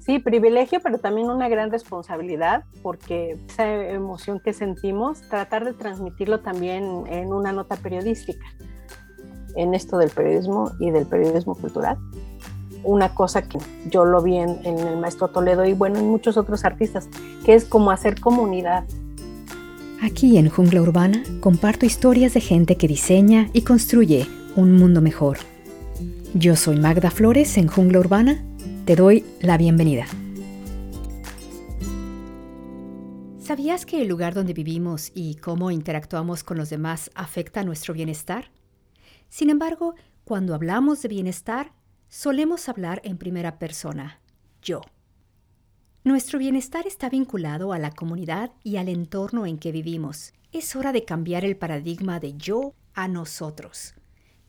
Sí, privilegio, pero también una gran responsabilidad, porque esa emoción que sentimos, tratar de transmitirlo también en una nota periodística, en esto del periodismo y del periodismo cultural. Una cosa que yo lo vi en, el maestro Toledo y bueno, en muchos otros artistas, que es como hacer comunidad. Aquí en Jungla Urbana comparto historias de gente que diseña y construye un mundo mejor. Yo soy Magda Flores en Jungla Urbana te doy la bienvenida. ¿Sabías que el lugar donde vivimos y cómo interactuamos con los demás afecta nuestro bienestar? Sin embargo, cuando hablamos de bienestar, solemos hablar en primera persona, yo. Nuestro bienestar está vinculado a la comunidad y al entorno en que vivimos. Es hora de cambiar el paradigma de yo a nosotros.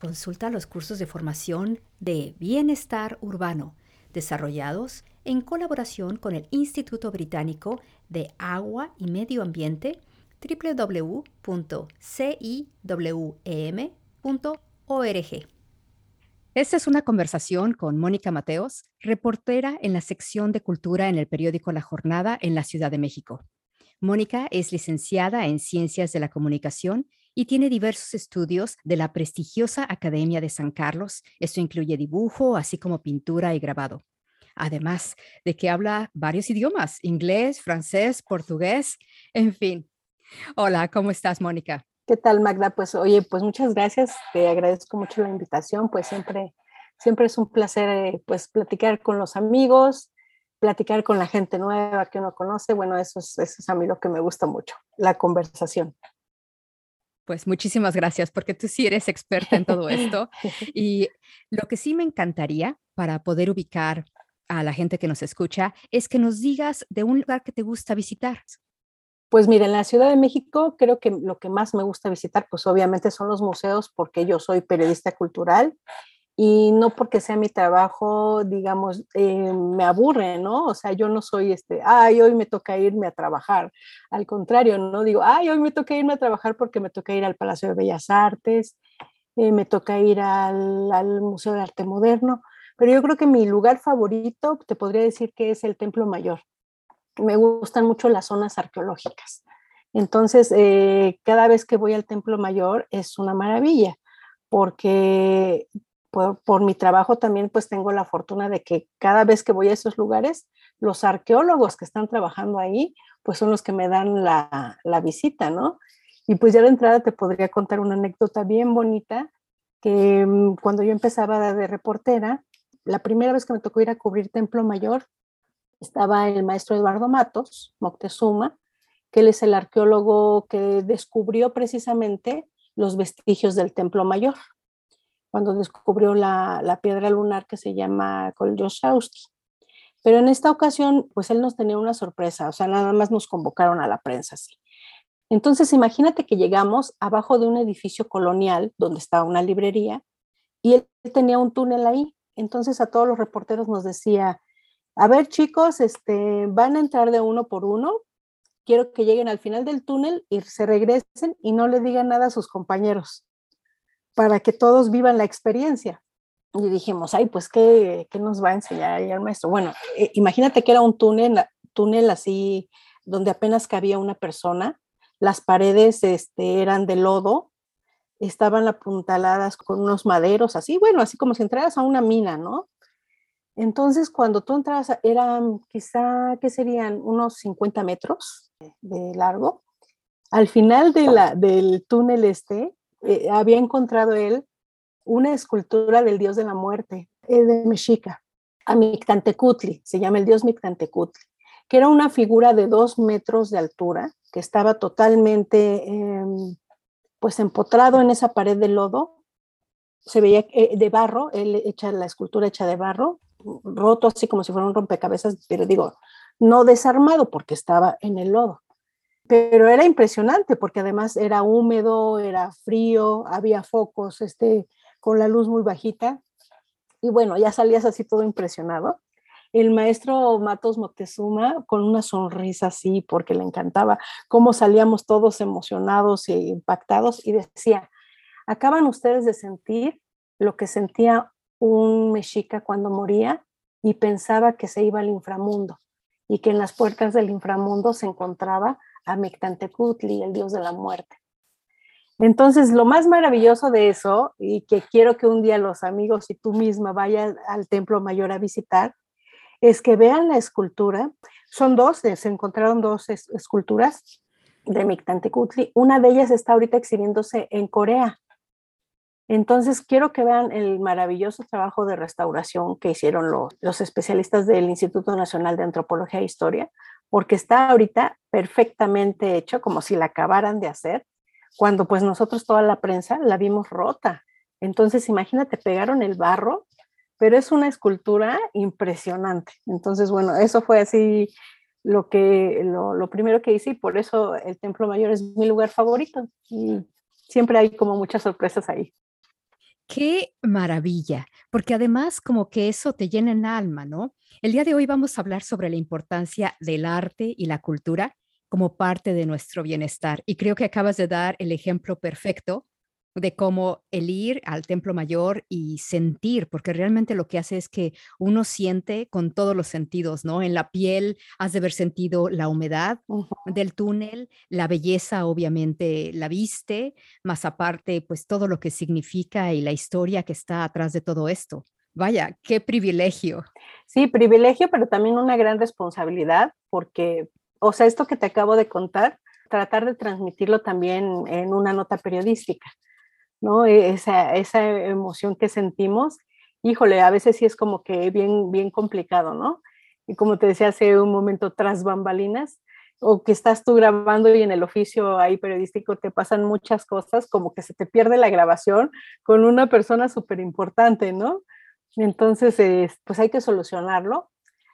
Consulta los cursos de formación de Bienestar Urbano desarrollados en colaboración con el Instituto Británico de Agua y Medio Ambiente www.ciwem.org. Esta es una conversación con Mónica Mateos, reportera en la sección de Cultura en el periódico La Jornada en la Ciudad de México. Mónica es licenciada en Ciencias de la Comunicación y tiene diversos estudios de la prestigiosa Academia de San Carlos. Esto incluye dibujo, así como pintura y grabado. Además de que habla varios idiomas, inglés, francés, portugués, en fin. Hola, ¿cómo estás, Mónica? ¿Qué tal, Magda? Pues oye, pues muchas gracias, te agradezco mucho la invitación, pues siempre, siempre es un placer eh, pues platicar con los amigos, platicar con la gente nueva que uno conoce, bueno, eso es, eso es a mí lo que me gusta mucho, la conversación. Pues muchísimas gracias, porque tú sí eres experta en todo esto. Y lo que sí me encantaría para poder ubicar a la gente que nos escucha es que nos digas de un lugar que te gusta visitar. Pues mira, en la Ciudad de México creo que lo que más me gusta visitar, pues obviamente son los museos, porque yo soy periodista cultural y no porque sea mi trabajo, digamos, eh, me aburre, ¿no? O sea, yo no soy este, ay, hoy me toca irme a trabajar. Al contrario, no digo, ay, hoy me toca irme a trabajar porque me toca ir al Palacio de Bellas Artes, eh, me toca ir al, al, Museo de Arte Moderno, pero yo creo que mi lugar favorito, te podría decir que es el Templo Mayor. Me gustan mucho las zonas arqueológicas. Entonces, eh, cada vez que voy al Templo Mayor es una maravilla, porque por, mi trabajo también pues tengo la fortuna de que cada vez que voy a esos lugares, los arqueólogos que están trabajando ahí pues son los que me dan la, la visita, ¿no? Y pues ya de entrada te podría contar una anécdota bien bonita que mm, cuando yo empezaba de reportera, la primera vez que me tocó ir a cubrir Templo Mayor, estaba el maestro Eduardo Matos, Moctezuma, que él es el arqueólogo que descubrió precisamente los vestigios del Templo Mayor cuando descubrió la, piedra lunar que se llama Kolyoshowski. Pero en esta ocasión, pues él nos tenía una sorpresa, o sea, nada más nos convocaron a la prensa. Entonces, imagínate que llegamos abajo de un edificio colonial donde estaba una librería y él tenía un túnel ahí. Entonces a todos los reporteros nos decía, a ver chicos, este, van a entrar de uno por uno, quiero que lleguen al final del túnel y se regresen y no le digan nada a sus compañeros para que todos vivan la experiencia. Y dijimos, ay, pues, ¿qué, qué nos va a enseñar el maestro? Bueno, eh, imagínate que era un túnel, túnel así, donde apenas cabía una persona, las paredes este, eran de lodo, estaban apuntaladas con unos maderos, así, bueno, así como si entraras a una mina, ¿no? Entonces, cuando tú entrabas, eran quizá, ¿qué serían? Unos 50 metros de largo. Al final de del túnel este, eh, había encontrado él una escultura del dios de la muerte, eh, de Mexica, a Mictantecutli, se llama el dios Mictantecutli, que era una figura de dos metros de altura, que estaba totalmente em, pues empotrado en esa pared de lodo, se veía eh, de barro, él echa la escultura hecha de barro, roto así como si fuera un rompecabezas, pero digo, no desarmado porque estaba en el lodo pero era impresionante porque además era húmedo, era frío, había focos este, con la luz muy bajita y bueno, ya salías así todo impresionado. El maestro Matos Moctezuma con una sonrisa así porque le encantaba cómo salíamos todos emocionados e impactados y decía, acaban ustedes de sentir lo que sentía un mexica cuando moría y pensaba que se iba al inframundo y que en las puertas del inframundo se encontraba a Mictantecutli, el dios de la muerte. Entonces, lo más maravilloso de eso, y que quiero que un día los amigos y tú misma vayan al Templo Mayor a visitar, es que vean la escultura. Son dos, se encontraron dos esculturas de Mictantecutli. Una de ellas está ahorita exhibiéndose en Corea. Entonces, quiero que vean el maravilloso trabajo de restauración que hicieron los, los especialistas del Instituto Nacional de Antropología e Historia, porque está ahorita perfectamente hecho, como si la acabaran de hacer, cuando pues nosotros toda la prensa la vimos rota. Entonces, imagínate, pegaron el barro, pero es una escultura impresionante. Entonces, bueno, eso fue así lo que lo, primero que hice y por eso el Templo Mayor es mi lugar favorito y siempre hay como muchas sorpresas ahí. Qué maravilla, porque además como que eso te llena el alma, ¿no? El día de hoy vamos a hablar sobre la importancia del arte y la cultura como parte de nuestro bienestar. Y creo que acabas de dar el ejemplo perfecto de cómo el ir al templo mayor y sentir, porque realmente lo que hace es que uno siente con todos los sentidos, ¿no? En la piel has de haber sentido la humedad del túnel, la belleza obviamente la viste, más aparte pues todo lo que significa y la historia que está atrás de todo esto. Vaya, qué privilegio. Sí, privilegio, pero también una gran responsabilidad, porque o sea, esto que te acabo de contar, tratar de transmitirlo también en una nota periodística, ¿no? E, esa, esa emoción que sentimos, híjole, a veces sí es como que bien, bien complicado, ¿no? Y como te decía hace un momento, tras bambalinas, o que estás tú grabando y en el oficio ahí periodístico te pasan muchas cosas, como que se te pierde la grabación con una persona súper importante, ¿no? Entonces, pues hay que solucionarlo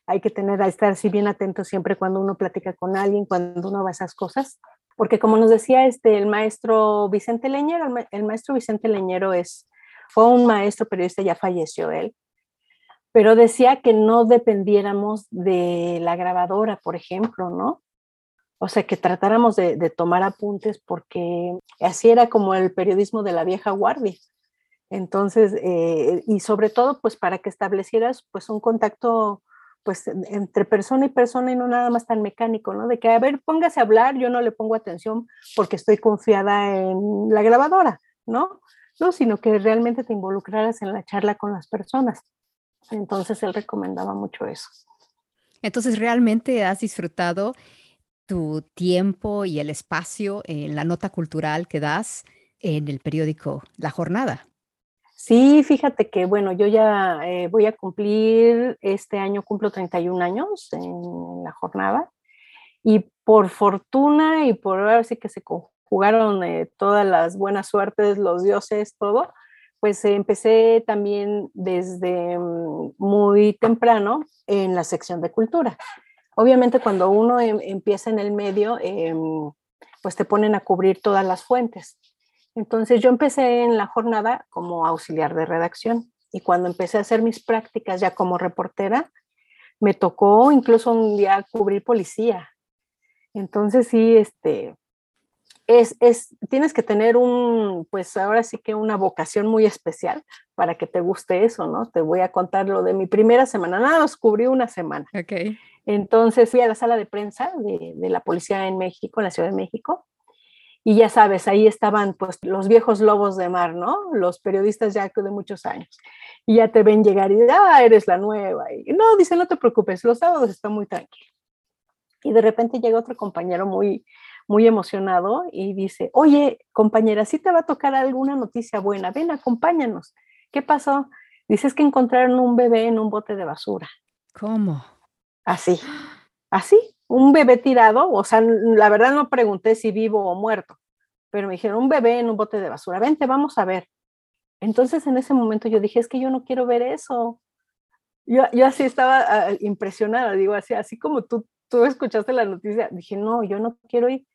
hay que tener, a estar así bien atento siempre cuando uno platica con alguien, cuando uno va a esas cosas, porque como nos decía este, el maestro Vicente Leñero, el, maestro Vicente Leñero es, fue un maestro periodista, ya falleció él, pero decía que no dependiéramos de la grabadora, por ejemplo, ¿no? O sea, que tratáramos de, tomar apuntes porque así era como el periodismo de la vieja guardia. Entonces, eh, y sobre todo, pues para que establecieras pues un contacto pues entre persona y persona y no nada más tan mecánico, ¿no? De que, a ver, póngase a hablar, yo no le pongo atención porque estoy confiada en la grabadora, ¿no? No, sino que realmente te involucraras en la charla con las personas. Entonces él recomendaba mucho eso. Entonces, ¿realmente has disfrutado tu tiempo y el espacio en la nota cultural que das en el periódico La Jornada? Sí, fíjate que, bueno, yo ya eh, voy a cumplir, este año cumplo 31 años en la jornada y por fortuna y por ahora sí que se conjugaron eh, todas las buenas suertes, los dioses, todo, pues empecé también desde mm, muy temprano en la sección de cultura. Obviamente cuando uno em, empieza en el medio, em, pues te ponen a cubrir todas las fuentes. Entonces yo empecé en la jornada como auxiliar de redacción y cuando empecé a hacer mis prácticas ya como reportera, me tocó incluso un día cubrir policía. Entonces sí, este, es, es, tienes que tener un, pues ahora sí que una vocación muy especial para que te guste eso, ¿no? Te voy a contar lo de mi primera semana, nada, los cubrí una semana. Ok. Entonces fui a la sala de prensa de, de la policía en México, en la Ciudad de México, y ya sabes, ahí estaban pues los viejos lobos de mar, ¿no? Los periodistas ya de muchos años. Y ya te ven llegar y, ah, eres la nueva. Y no, dice, no te preocupes, los sábados está muy tranquilo. Y de repente llega otro compañero muy, muy emocionado y dice, oye, compañera, si te va a tocar alguna noticia buena, ven, acompáñanos. ¿Qué pasó? Dices que encontraron un bebé en un bote de basura. ¿Cómo? Así, así, un bebé tirado, o sea, la verdad no pregunté si vivo o muerto, pero me dijeron, un bebé en un bote de basura, vente, vamos a ver. Entonces en ese momento yo dije, es que yo no quiero ver eso. Yo, yo así estaba impresionada, digo, así, así como tú, tú escuchaste la noticia, dije, no, yo no quiero ir.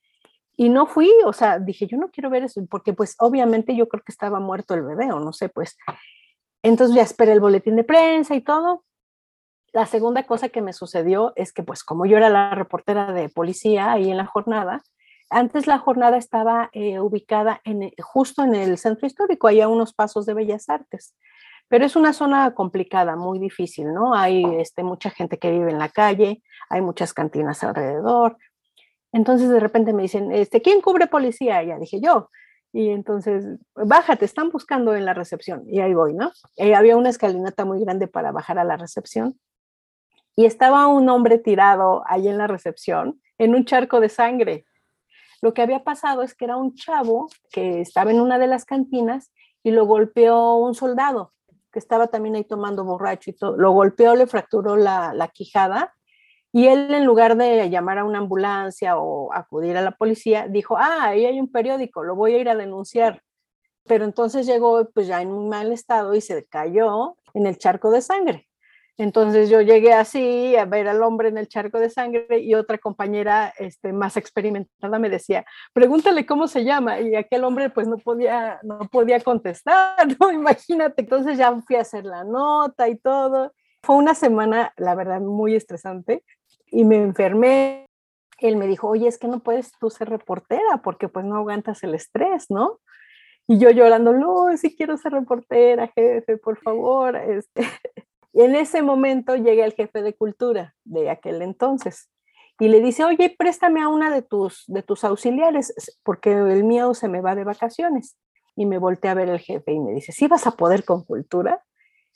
Y no fui, o sea, dije, yo no quiero ver eso, porque pues obviamente yo creo que estaba muerto el bebé, o no sé, pues. Entonces ya esperé el boletín de prensa y todo, la segunda cosa que me sucedió es que, pues, como yo era la reportera de policía ahí en la jornada, antes la jornada estaba eh, ubicada en, justo en el centro histórico, ahí a unos pasos de Bellas Artes. pero es una zona complicada, muy difícil, ¿no? Hay este, mucha gente que vive en la calle, hay muchas cantinas alrededor. Entonces de repente me dicen, este, ¿quién cubre policía? Ya dije yo. Y entonces, bájate, están buscando en la recepción. Y ahí voy, ¿no? Y había una escalinata muy grande para bajar a la recepción. Y estaba un hombre tirado ahí en la recepción, en un charco de sangre. Lo que había pasado es que era un chavo que estaba en una de las cantinas y lo golpeó un soldado que estaba también ahí tomando borracho y todo, lo golpeó, le fracturó la, quijada y él en lugar de llamar a una ambulancia o acudir a la policía, dijo, ah, ahí hay un periódico, lo voy a ir a denunciar. Pero entonces llegó pues ya en un mal estado y se cayó en el charco de sangre. Entonces yo llegué así a ver al hombre en el charco de sangre y otra compañera este, más experimentada me decía, pregúntale cómo se llama. Y aquel hombre pues no podía, no podía contestar, ¿no? Imagínate. Entonces ya fui a hacer la nota y todo. Fue una semana, la verdad, muy estresante y me enfermé. Él me dijo, oye, es que no puedes tú ser reportera porque pues no aguantas el estrés, ¿no? Y yo llorando, no, sí quiero ser reportera, jefe, por favor. Este, y en ese momento llega el jefe de cultura de aquel entonces y le dice, oye, préstame a una de tus, de tus auxiliares, porque el mío se me va de vacaciones. Y me volteé a ver el jefe y me dice, ¿sí vas a poder con cultura?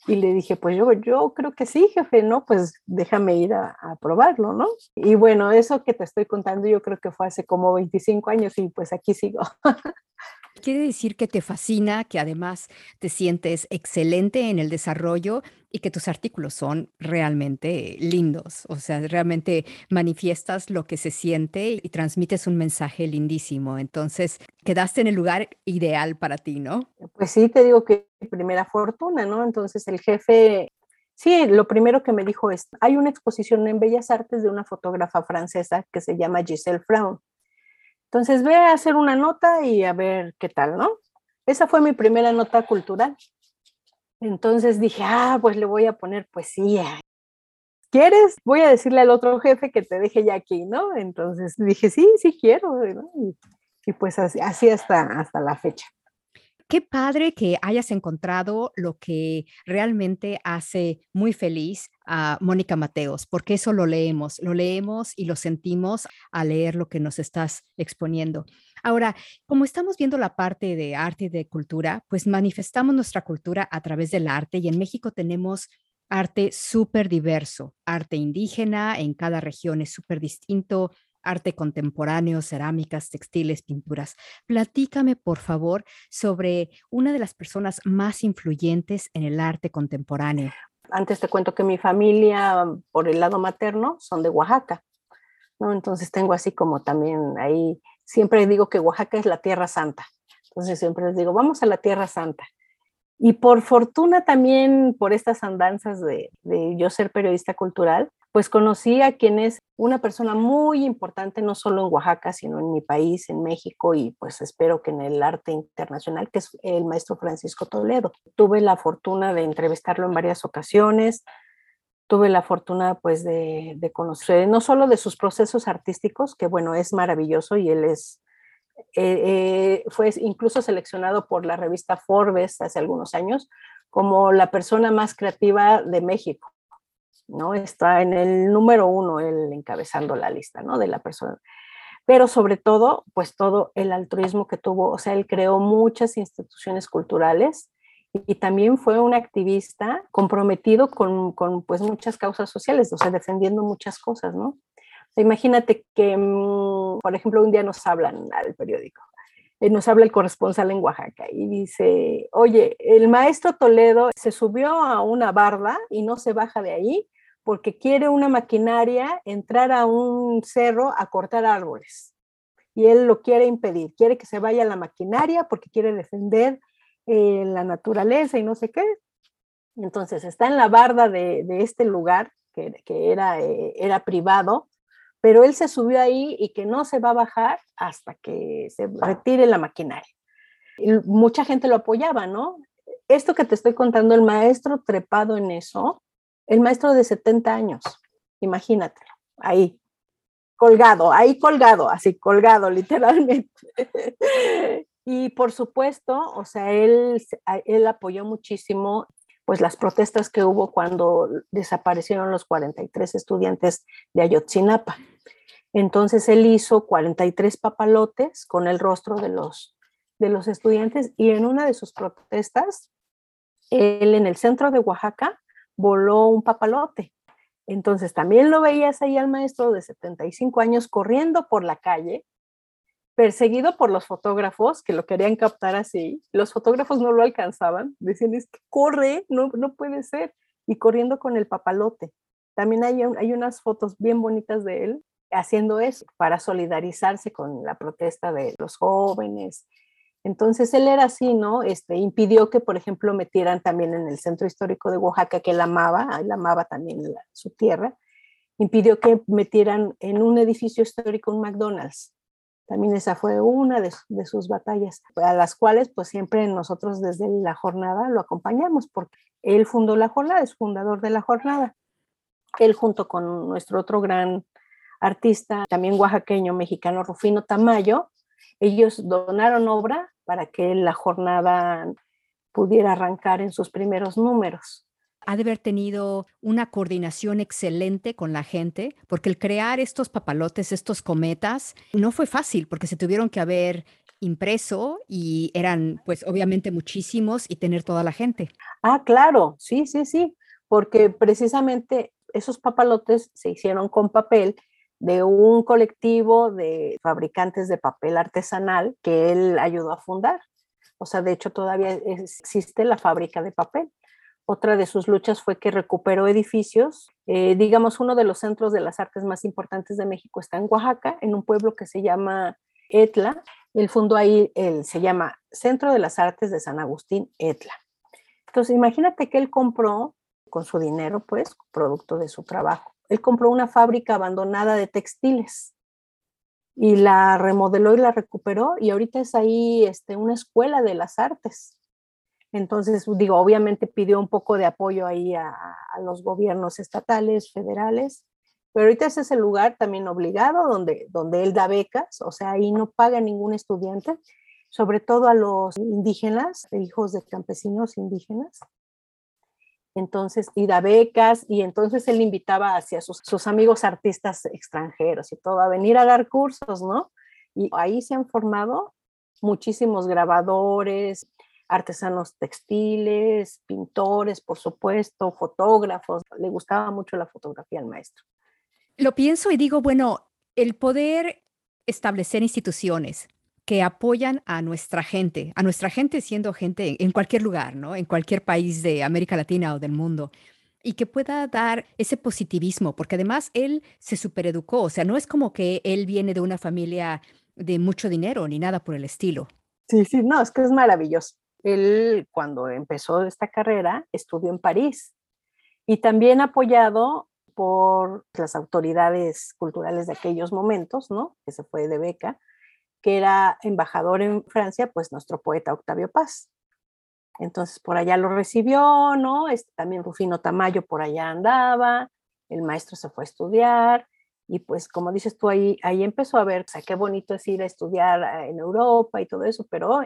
Y le dije, pues yo, yo creo que sí, jefe, ¿no? Pues déjame ir a, a, probarlo, ¿no? Y bueno, eso que te estoy contando yo creo que fue hace como 25 años y pues aquí sigo. Quiere decir que te fascina, que además te sientes excelente en el desarrollo y que tus artículos son realmente lindos. O sea, realmente manifiestas lo que se siente y transmites un mensaje lindísimo. Entonces, quedaste en el lugar ideal para ti, ¿no? Pues sí, te digo que primera fortuna, ¿no? Entonces el jefe Sí, lo primero que me dijo es, hay una exposición en Bellas Artes de una fotógrafa francesa que se llama Giselle Fraun. Entonces, ve a hacer una nota y a ver qué tal, ¿no? Esa fue mi primera nota cultural. Entonces dije, ah, pues le voy a poner poesía. ¿Quieres? Voy a decirle al otro jefe que te deje ya aquí, ¿no? Entonces dije, sí, sí quiero. Y, pues así, así hasta, hasta la fecha. Qué padre que hayas encontrado lo que realmente hace muy feliz a Mónica Mateos, porque eso lo leemos, lo leemos y lo sentimos al leer lo que nos estás exponiendo. Ahora, como estamos viendo la parte de arte y de cultura, pues manifestamos nuestra cultura a través del arte y en México tenemos arte súper diverso, arte indígena, en cada región es súper distinto, arte contemporáneo, cerámicas, textiles, pinturas. Platícame, por favor, sobre una de las personas más influyentes en el arte contemporáneo. Antes te cuento que mi familia, por el lado materno, son de Oaxaca, ¿no? Entonces tengo así como también ahí, siempre digo que Oaxaca es la Tierra Santa. Entonces siempre les digo, vamos a la Tierra Santa. Y por fortuna también por estas andanzas de yo ser periodista cultural, pues conocí a quien es una persona muy importante, no solo en Oaxaca, sino en mi país, en México, y pues espero que en el arte internacional, que es el maestro Francisco Toledo. Tuve la fortuna de entrevistarlo en varias ocasiones, tuve la fortuna pues de, conocer no solo de sus procesos artísticos, que bueno, es maravilloso y él es, eh, eh, fue incluso seleccionado por la revista Forbes hace algunos años como la persona más creativa de México. ¿No? Está en el número uno, él encabezando la lista, ¿no? De la persona. Pero sobre todo, pues todo el altruismo que tuvo, o sea, él creó muchas instituciones culturales y, también fue un activista comprometido con, con, pues muchas causas sociales, o sea, defendiendo muchas cosas, ¿no? imagínate que, mm, por ejemplo, un día nos hablan al periódico, eh, nos habla el corresponsal en Oaxaca y dice, oye, el maestro Toledo se subió a una barda y no se baja de ahí porque quiere una maquinaria entrar a un cerro a cortar árboles. Y él lo quiere impedir, quiere que se vaya la maquinaria porque quiere defender eh, la naturaleza y no sé qué. Entonces está en la barda de, este lugar que, era, eh, era privado, pero él se subió ahí y que no se va a bajar hasta que se retire la maquinaria. Mucha gente lo apoyaba, ¿no? Esto que te estoy contando, el maestro trepado en eso, el maestro de 70 años, imagínatelo, ahí, colgado, ahí colgado, así colgado literalmente. y por supuesto, o sea, él, él apoyó muchísimo pues las protestas que hubo cuando desaparecieron los 43 estudiantes de Ayotzinapa. Entonces él hizo 43 papalotes con el rostro de los, de los estudiantes y en una de sus protestas, él en el centro de Oaxaca voló un papalote. Entonces también lo veías ahí al maestro de 75 años corriendo por la calle, perseguido por los fotógrafos que lo querían captar así. Los fotógrafos no lo alcanzaban, decían, es que corre, no, no puede ser, y corriendo con el papalote. También hay, hay unas fotos bien bonitas de él haciendo eso para solidarizarse con la protesta de los jóvenes. Entonces él era así, ¿no? Este, impidió que, por ejemplo, metieran también en el centro histórico de Oaxaca, que él amaba, él amaba también su tierra, impidió que metieran en un edificio histórico un McDonald's. También esa fue una de, de, sus batallas, a las cuales pues siempre nosotros desde la jornada lo acompañamos, porque él fundó la jornada, es fundador de la jornada. Él junto con nuestro otro gran artista, también oaxaqueño, mexicano, Rufino Tamayo, ellos donaron obra para que la jornada pudiera arrancar en sus primeros números. Ha de haber tenido una coordinación excelente con la gente, porque el crear estos papalotes, estos cometas, no fue fácil, porque se tuvieron que haber impreso y eran pues obviamente muchísimos y tener toda la gente. Ah, claro, sí, sí, sí, porque precisamente esos papalotes se hicieron con papel de un colectivo de fabricantes de papel artesanal que él ayudó a fundar. O sea, de hecho todavía existe la fábrica de papel. Otra de sus luchas fue que recuperó edificios. Eh, digamos, uno de los centros de las artes más importantes de México está en Oaxaca, en un pueblo que se llama Etla. Él fundó ahí, él se llama Centro de las Artes de San Agustín, Etla. Entonces, imagínate que él compró con su dinero, pues, producto de su trabajo, él compró una fábrica abandonada de textiles y la remodeló y la recuperó y ahorita es ahí este, una escuela de las artes. Entonces, digo, obviamente pidió un poco de apoyo ahí a, los gobiernos estatales, federales, pero ahorita es el lugar también obligado donde, donde él da becas, o sea, ahí no paga ningún estudiante, sobre todo a los indígenas, hijos de campesinos indígenas, entonces, y da becas, y entonces él invitaba hacia sus, sus amigos artistas extranjeros y todo a venir a dar cursos, ¿no? Y ahí se han formado muchísimos grabadores, artesanos textiles, pintores, por supuesto, fotógrafos. Le gustaba mucho la fotografía al maestro. Lo pienso y digo, bueno, el poder establecer instituciones, que apoyan a nuestra gente, a nuestra gente siendo gente en cualquier lugar, ¿no? En cualquier país de América Latina o del mundo y que pueda dar ese positivismo, porque además él se supereducó, o sea, no es como que él viene de una familia de mucho dinero ni nada por el estilo. Sí, sí, no, es que es maravilloso. Él cuando empezó esta carrera estudió en París y también apoyado por las autoridades culturales de aquellos momentos, ¿no? Que se fue de beca que era embajador en Francia, pues nuestro poeta Octavio Paz. Entonces por allá lo recibió, ¿no? Este, también Rufino Tamayo por allá andaba, el maestro se fue a estudiar y pues como dices tú ahí, ahí empezó a ver, o sea, qué bonito es ir a estudiar eh, en Europa y todo eso, pero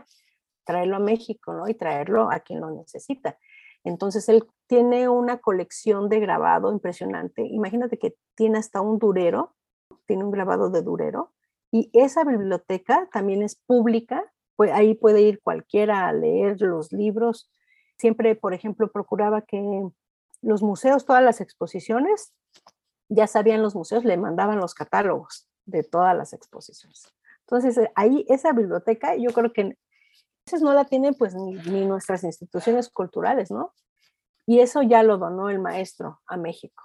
traerlo a México, ¿no? Y traerlo a quien lo necesita. Entonces él tiene una colección de grabado impresionante. Imagínate que tiene hasta un durero, tiene un grabado de durero y esa biblioteca también es pública, pues ahí puede ir cualquiera a leer los libros. Siempre, por ejemplo, procuraba que los museos, todas las exposiciones, ya sabían los museos, le mandaban los catálogos de todas las exposiciones. Entonces, eh, ahí esa biblioteca, yo creo que veces no la tienen pues ni, ni nuestras instituciones culturales, ¿no? Y eso ya lo donó el maestro a México.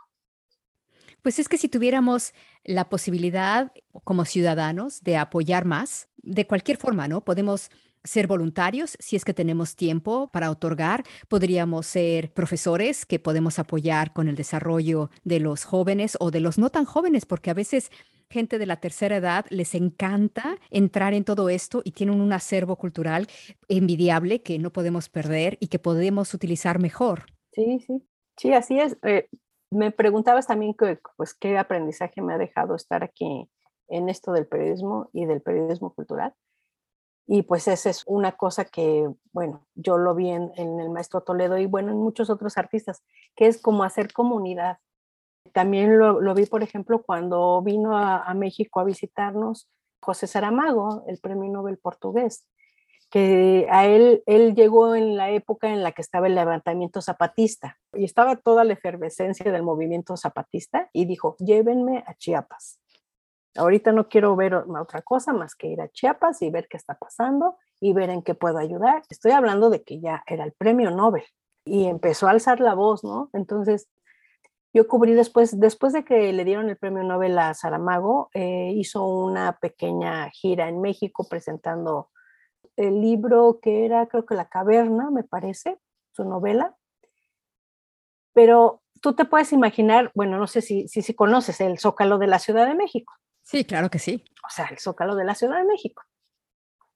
Pues es que si tuviéramos la posibilidad como ciudadanos de apoyar más, de cualquier forma, ¿no? Podemos ser voluntarios si es que tenemos tiempo para otorgar. Podríamos ser profesores que podemos apoyar con el desarrollo de los jóvenes o de los no tan jóvenes, porque a veces gente de la tercera edad les encanta entrar en todo esto y tienen un acervo cultural envidiable que no podemos perder y que podemos utilizar mejor. Sí, sí. Sí, así es. Eh, me preguntabas también que, pues, qué aprendizaje me ha dejado estar aquí en esto del periodismo y del periodismo cultural. Y pues esa es una cosa que, bueno, yo lo vi en, el maestro Toledo y bueno, en muchos otros artistas, que es como hacer comunidad. También lo, vi, por ejemplo, cuando vino a, México a visitarnos José Saramago, el premio Nobel portugués, que a él, él llegó en la época en la que estaba el levantamiento zapatista y estaba toda la efervescencia del movimiento zapatista y dijo, llévenme a Chiapas. Ahorita no quiero ver otra cosa más que ir a Chiapas y ver qué está pasando y ver en qué puedo ayudar. Estoy hablando de que ya era el premio Nobel y empezó a alzar la voz, ¿no? Entonces, yo cubrí después, después de que le dieron el premio Nobel a Saramago, eh, hizo una pequeña gira en México presentando el libro que era, creo que La Caverna, me parece, su novela. Pero tú te puedes imaginar, bueno, no sé si, si, si conoces el Zócalo de la Ciudad de México. Sí, claro que sí. O sea, el Zócalo de la Ciudad de México.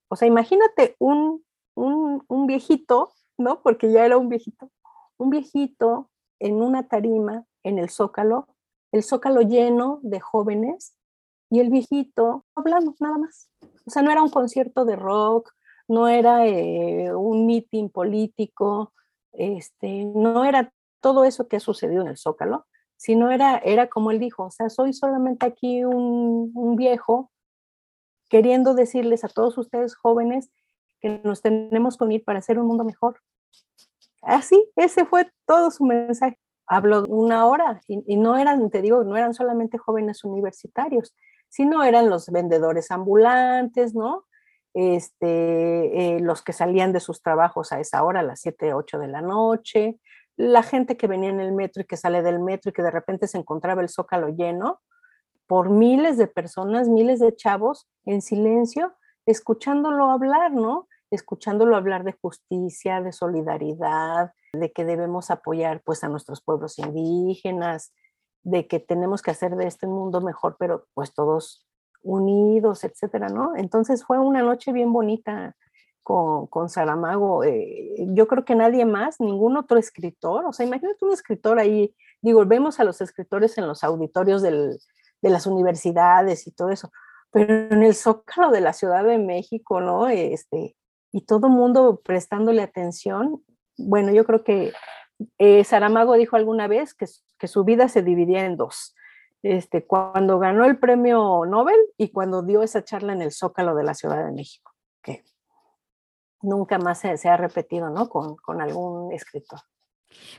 O sea, imagínate un, un, viejito, ¿no? Porque ya era un viejito, un viejito en una tarima en el Zócalo, el Zócalo lleno de jóvenes y el viejito hablando nada más. O sea, no era un concierto de rock, no era eh, un meeting político, este, no era todo eso que ha sucedido en el Zócalo, sino era, era como él dijo, o sea, soy solamente aquí un, viejo queriendo decirles a todos ustedes jóvenes que nos tenemos que unir para hacer un mundo mejor. Así, ese fue todo su mensaje. Habló una hora y, no eran, te digo, no eran solamente jóvenes universitarios, sino eran los vendedores ambulantes, ¿no? Este, eh, los que salían de sus trabajos a esa hora, a las 7, 8 de la noche, la gente que venía en el metro y que sale del metro y que de repente se encontraba el zócalo lleno por miles de personas, miles de chavos en silencio, escuchándolo hablar, ¿no? Escuchándolo hablar de justicia, de solidaridad, de que debemos apoyar pues a nuestros pueblos indígenas, de que tenemos que hacer de este mundo mejor, pero pues todos unidos, etcétera, ¿no? Entonces fue una noche bien bonita con, con Saramago. Eh, yo creo que nadie más, ningún otro escritor, o sea, imagínate un escritor ahí, digo, vemos a los escritores en los auditorios de las universidades y todo eso, pero en el zócalo de la Ciudad de México, ¿no? Este, y todo mundo prestándole atención. Bueno, yo creo que eh, Saramago dijo alguna vez que, su vida se dividía en dos. Este, cuando ganó el premio Nobel y cuando dio esa charla en el Zócalo de la Ciudad de México, que nunca más se, ha repetido, ¿no? Con, con algún escritor.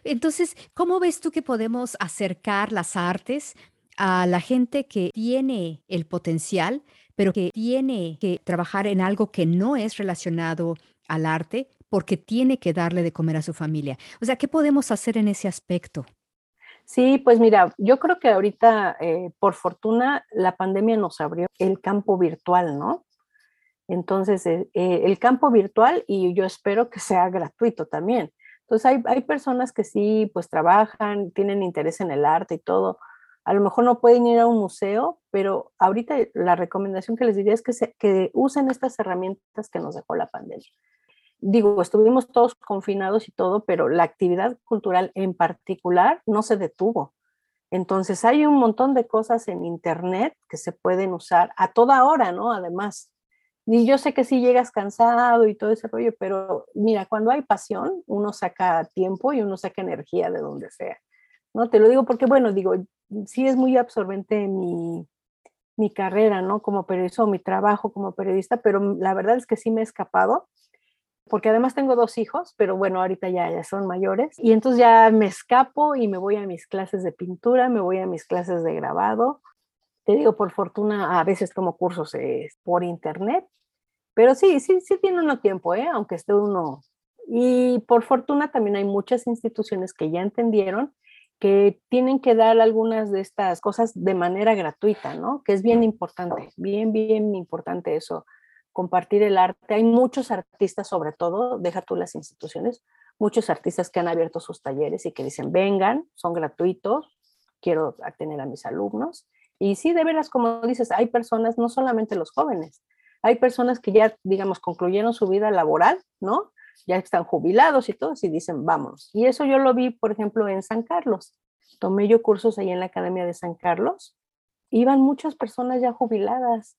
Entonces, ¿cómo ves tú que podemos acercar las artes a la gente que tiene el potencial, pero que tiene que trabajar en algo que no es relacionado al arte porque tiene que darle de comer a su familia? O sea, ¿qué podemos hacer en ese aspecto? Sí, pues mira, yo creo que ahorita, eh, por fortuna, la pandemia nos abrió el campo virtual, ¿no? Entonces, eh, eh, el campo virtual y yo espero que sea gratuito también. Entonces, hay, hay, personas que sí, pues trabajan, tienen interés en el arte y todo. A lo mejor no pueden ir a un museo, pero ahorita la recomendación que les diría es que, se, que usen estas herramientas que nos dejó la pandemia. Digo, estuvimos todos confinados y todo, pero la actividad cultural en particular no se detuvo. Entonces, hay un montón de cosas en Internet que se pueden usar a toda hora, ¿no? Además, y yo sé que sí llegas cansado y todo ese rollo, pero mira, cuando hay pasión, uno saca tiempo y uno saca energía de donde sea. ¿no? Te lo digo porque, bueno, digo, sí es muy absorbente mi, mi carrera, ¿no? Como periodista o mi trabajo como periodista, pero la verdad es que sí me he escapado, porque además tengo dos hijos, pero bueno, ahorita ya, ya son mayores, y entonces ya me escapo y me voy a mis clases de pintura, me voy a mis clases de grabado, te digo, por fortuna, a veces tomo cursos eh, por internet, pero sí, sí, sí tiene uno tiempo, ¿eh? aunque esté uno. Y por fortuna también hay muchas instituciones que ya entendieron que tienen que dar algunas de estas cosas de manera gratuita, ¿no? Que es bien importante, bien, bien importante eso, compartir el arte. Hay muchos artistas, sobre todo, deja tú las instituciones, muchos artistas que han abierto sus talleres y que dicen, vengan, son gratuitos, quiero tener a mis alumnos. Y sí, de veras, como dices, hay personas, no solamente los jóvenes, hay personas que ya, digamos, concluyeron su vida laboral, ¿no? Ya están jubilados y todos y dicen, vamos. Y eso yo lo vi, por ejemplo, en San Carlos. Tomé yo cursos ahí en la Academia de San Carlos. Iban muchas personas ya jubiladas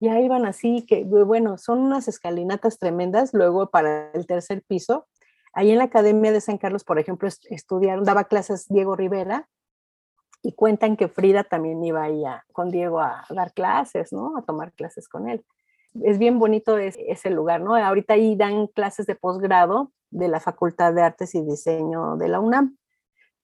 ya iban así, que bueno, son unas escalinatas tremendas, luego para el tercer piso. Ahí en la Academia de San Carlos, por ejemplo, estudiaron, daba clases Diego Rivera, y cuentan que Frida también iba ahí con Diego a dar clases, ¿no? A tomar clases con él. Es bien bonito ese lugar, ¿no? Ahorita ahí dan clases de posgrado de la Facultad de Artes y Diseño de la UNAM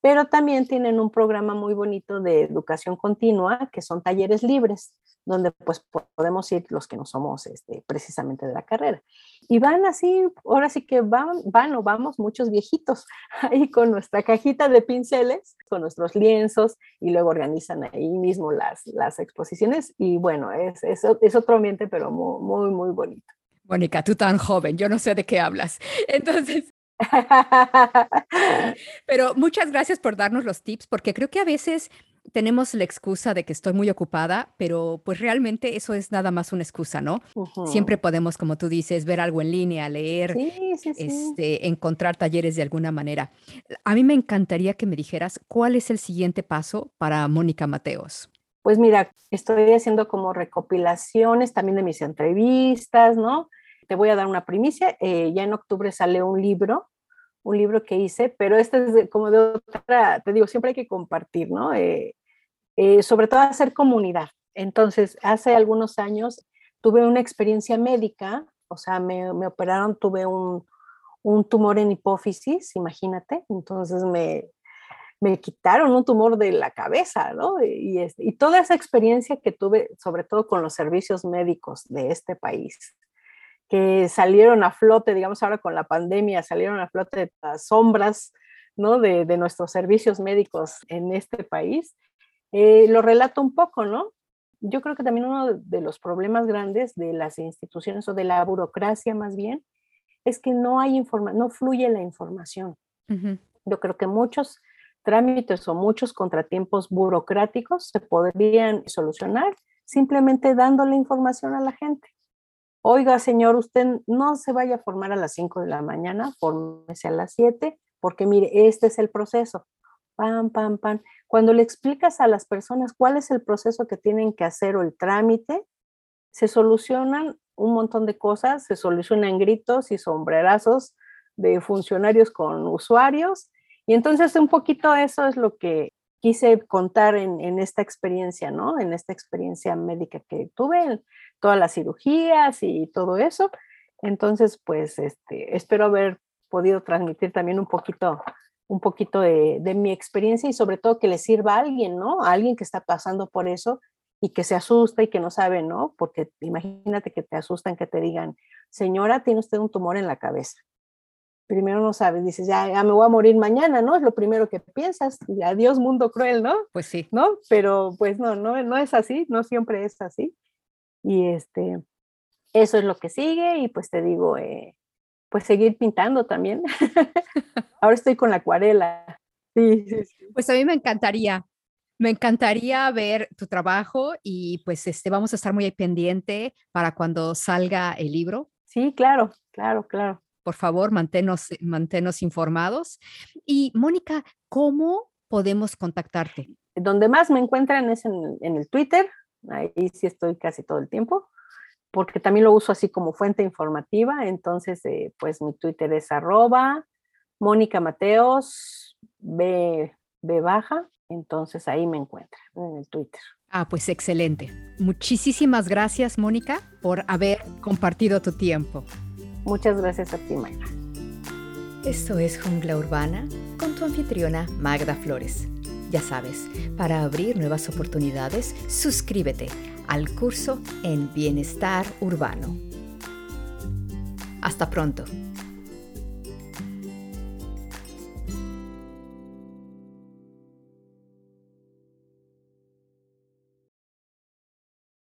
pero también tienen un programa muy bonito de educación continua, que son talleres libres, donde pues podemos ir los que no somos este, precisamente de la carrera. Y van así, ahora sí que van, van o vamos muchos viejitos ahí con nuestra cajita de pinceles, con nuestros lienzos y luego organizan ahí mismo las, las exposiciones y bueno, es, es, otro ambiente pero muy, muy, muy bonito. Mónica, tú tan joven, yo no sé de qué hablas. Entonces, Pero muchas gracias por darnos los tips, porque creo que a veces tenemos la excusa de que estoy muy ocupada, pero pues realmente eso es nada más una excusa, ¿no? Siempre podemos, como tú dices, ver algo en línea, leer, Este, encontrar talleres de alguna manera. A mí me encantaría que me dijeras cuál es el siguiente paso para Mónica Mateos. Pues mira, estoy haciendo como recopilaciones también de mis entrevistas, ¿no? Te voy a dar una primicia. Eh, ya en octubre sale un libro un libro que hice, pero este es como de otra, te digo, siempre hay que compartir, ¿no? Eh, eh, sobre todo hacer comunidad. Entonces, hace algunos años tuve una experiencia médica, o sea, me, operaron, tuve un, tumor en hipófisis, imagínate, entonces me, me quitaron un tumor de la cabeza, ¿no? Y, y, toda esa experiencia que tuve, sobre todo con los servicios médicos de este país, que salieron a flote, digamos ahora con la pandemia, salieron a flote las sombras ¿no? de, nuestros servicios médicos en este país, eh, lo relato un poco, ¿no? Yo creo que también uno de los problemas grandes de las instituciones o de la burocracia más bien es que no hay información, no fluye la información. Yo creo que muchos trámites o muchos contratiempos burocráticos se podrían solucionar simplemente dándole información a la gente. Oiga, señor, usted no se vaya a formar a las 5 de la mañana, fórmese a las 7, porque mire, este es el proceso. Pam, pam, pam. Cuando le explicas a las personas cuál es el proceso que tienen que hacer o el trámite, se solucionan un montón de cosas, se solucionan gritos y sombrerazos de funcionarios con usuarios. Y entonces un poquito eso es lo que quise contar en, en esta experiencia, ¿no? En esta experiencia médica que tuve todas las cirugías y todo eso. Entonces, pues, este, espero haber podido transmitir también un poquito, un poquito de, mi experiencia y sobre todo que le sirva a alguien, ¿no? A alguien que está pasando por eso y que se asusta y que no sabe, ¿no? Porque imagínate que te asustan, que te digan, señora, tiene usted un tumor en la cabeza. Primero no sabes, dices, ya, ya me voy a morir mañana, ¿no? Es lo primero que piensas. Y adiós, mundo cruel, ¿no? Pues sí. ¿No? Pero pues no, no, no es así, no siempre es así. Y este, eso es lo que sigue y pues te digo, eh, pues seguir pintando también. Ahora estoy con la acuarela. Sí, Pues a mí me encantaría, me encantaría ver tu trabajo y pues este, vamos a estar muy pendiente para cuando salga el libro. Sí, claro, claro, claro. Por favor, manténnos, manténnos informados. Y Mónica, ¿cómo podemos contactarte? Donde más me encuentran es en, en el Twitter, ahí sí estoy casi todo el tiempo, porque también lo uso así como fuente informativa, entonces eh, pues mi Twitter es arroba Mónica Mateos B, B baja, entonces ahí me encuentran en el Twitter. Ah, pues excelente. Muchísimas gracias, Mónica, por haber compartido tu tiempo. Muchas gracias a ti, Mayra. Esto es Jungla Urbana con tu anfitriona Magda Flores. Ya sabes, para abrir nuevas oportunidades, suscríbete al curso en Bienestar Urbano. Hasta pronto.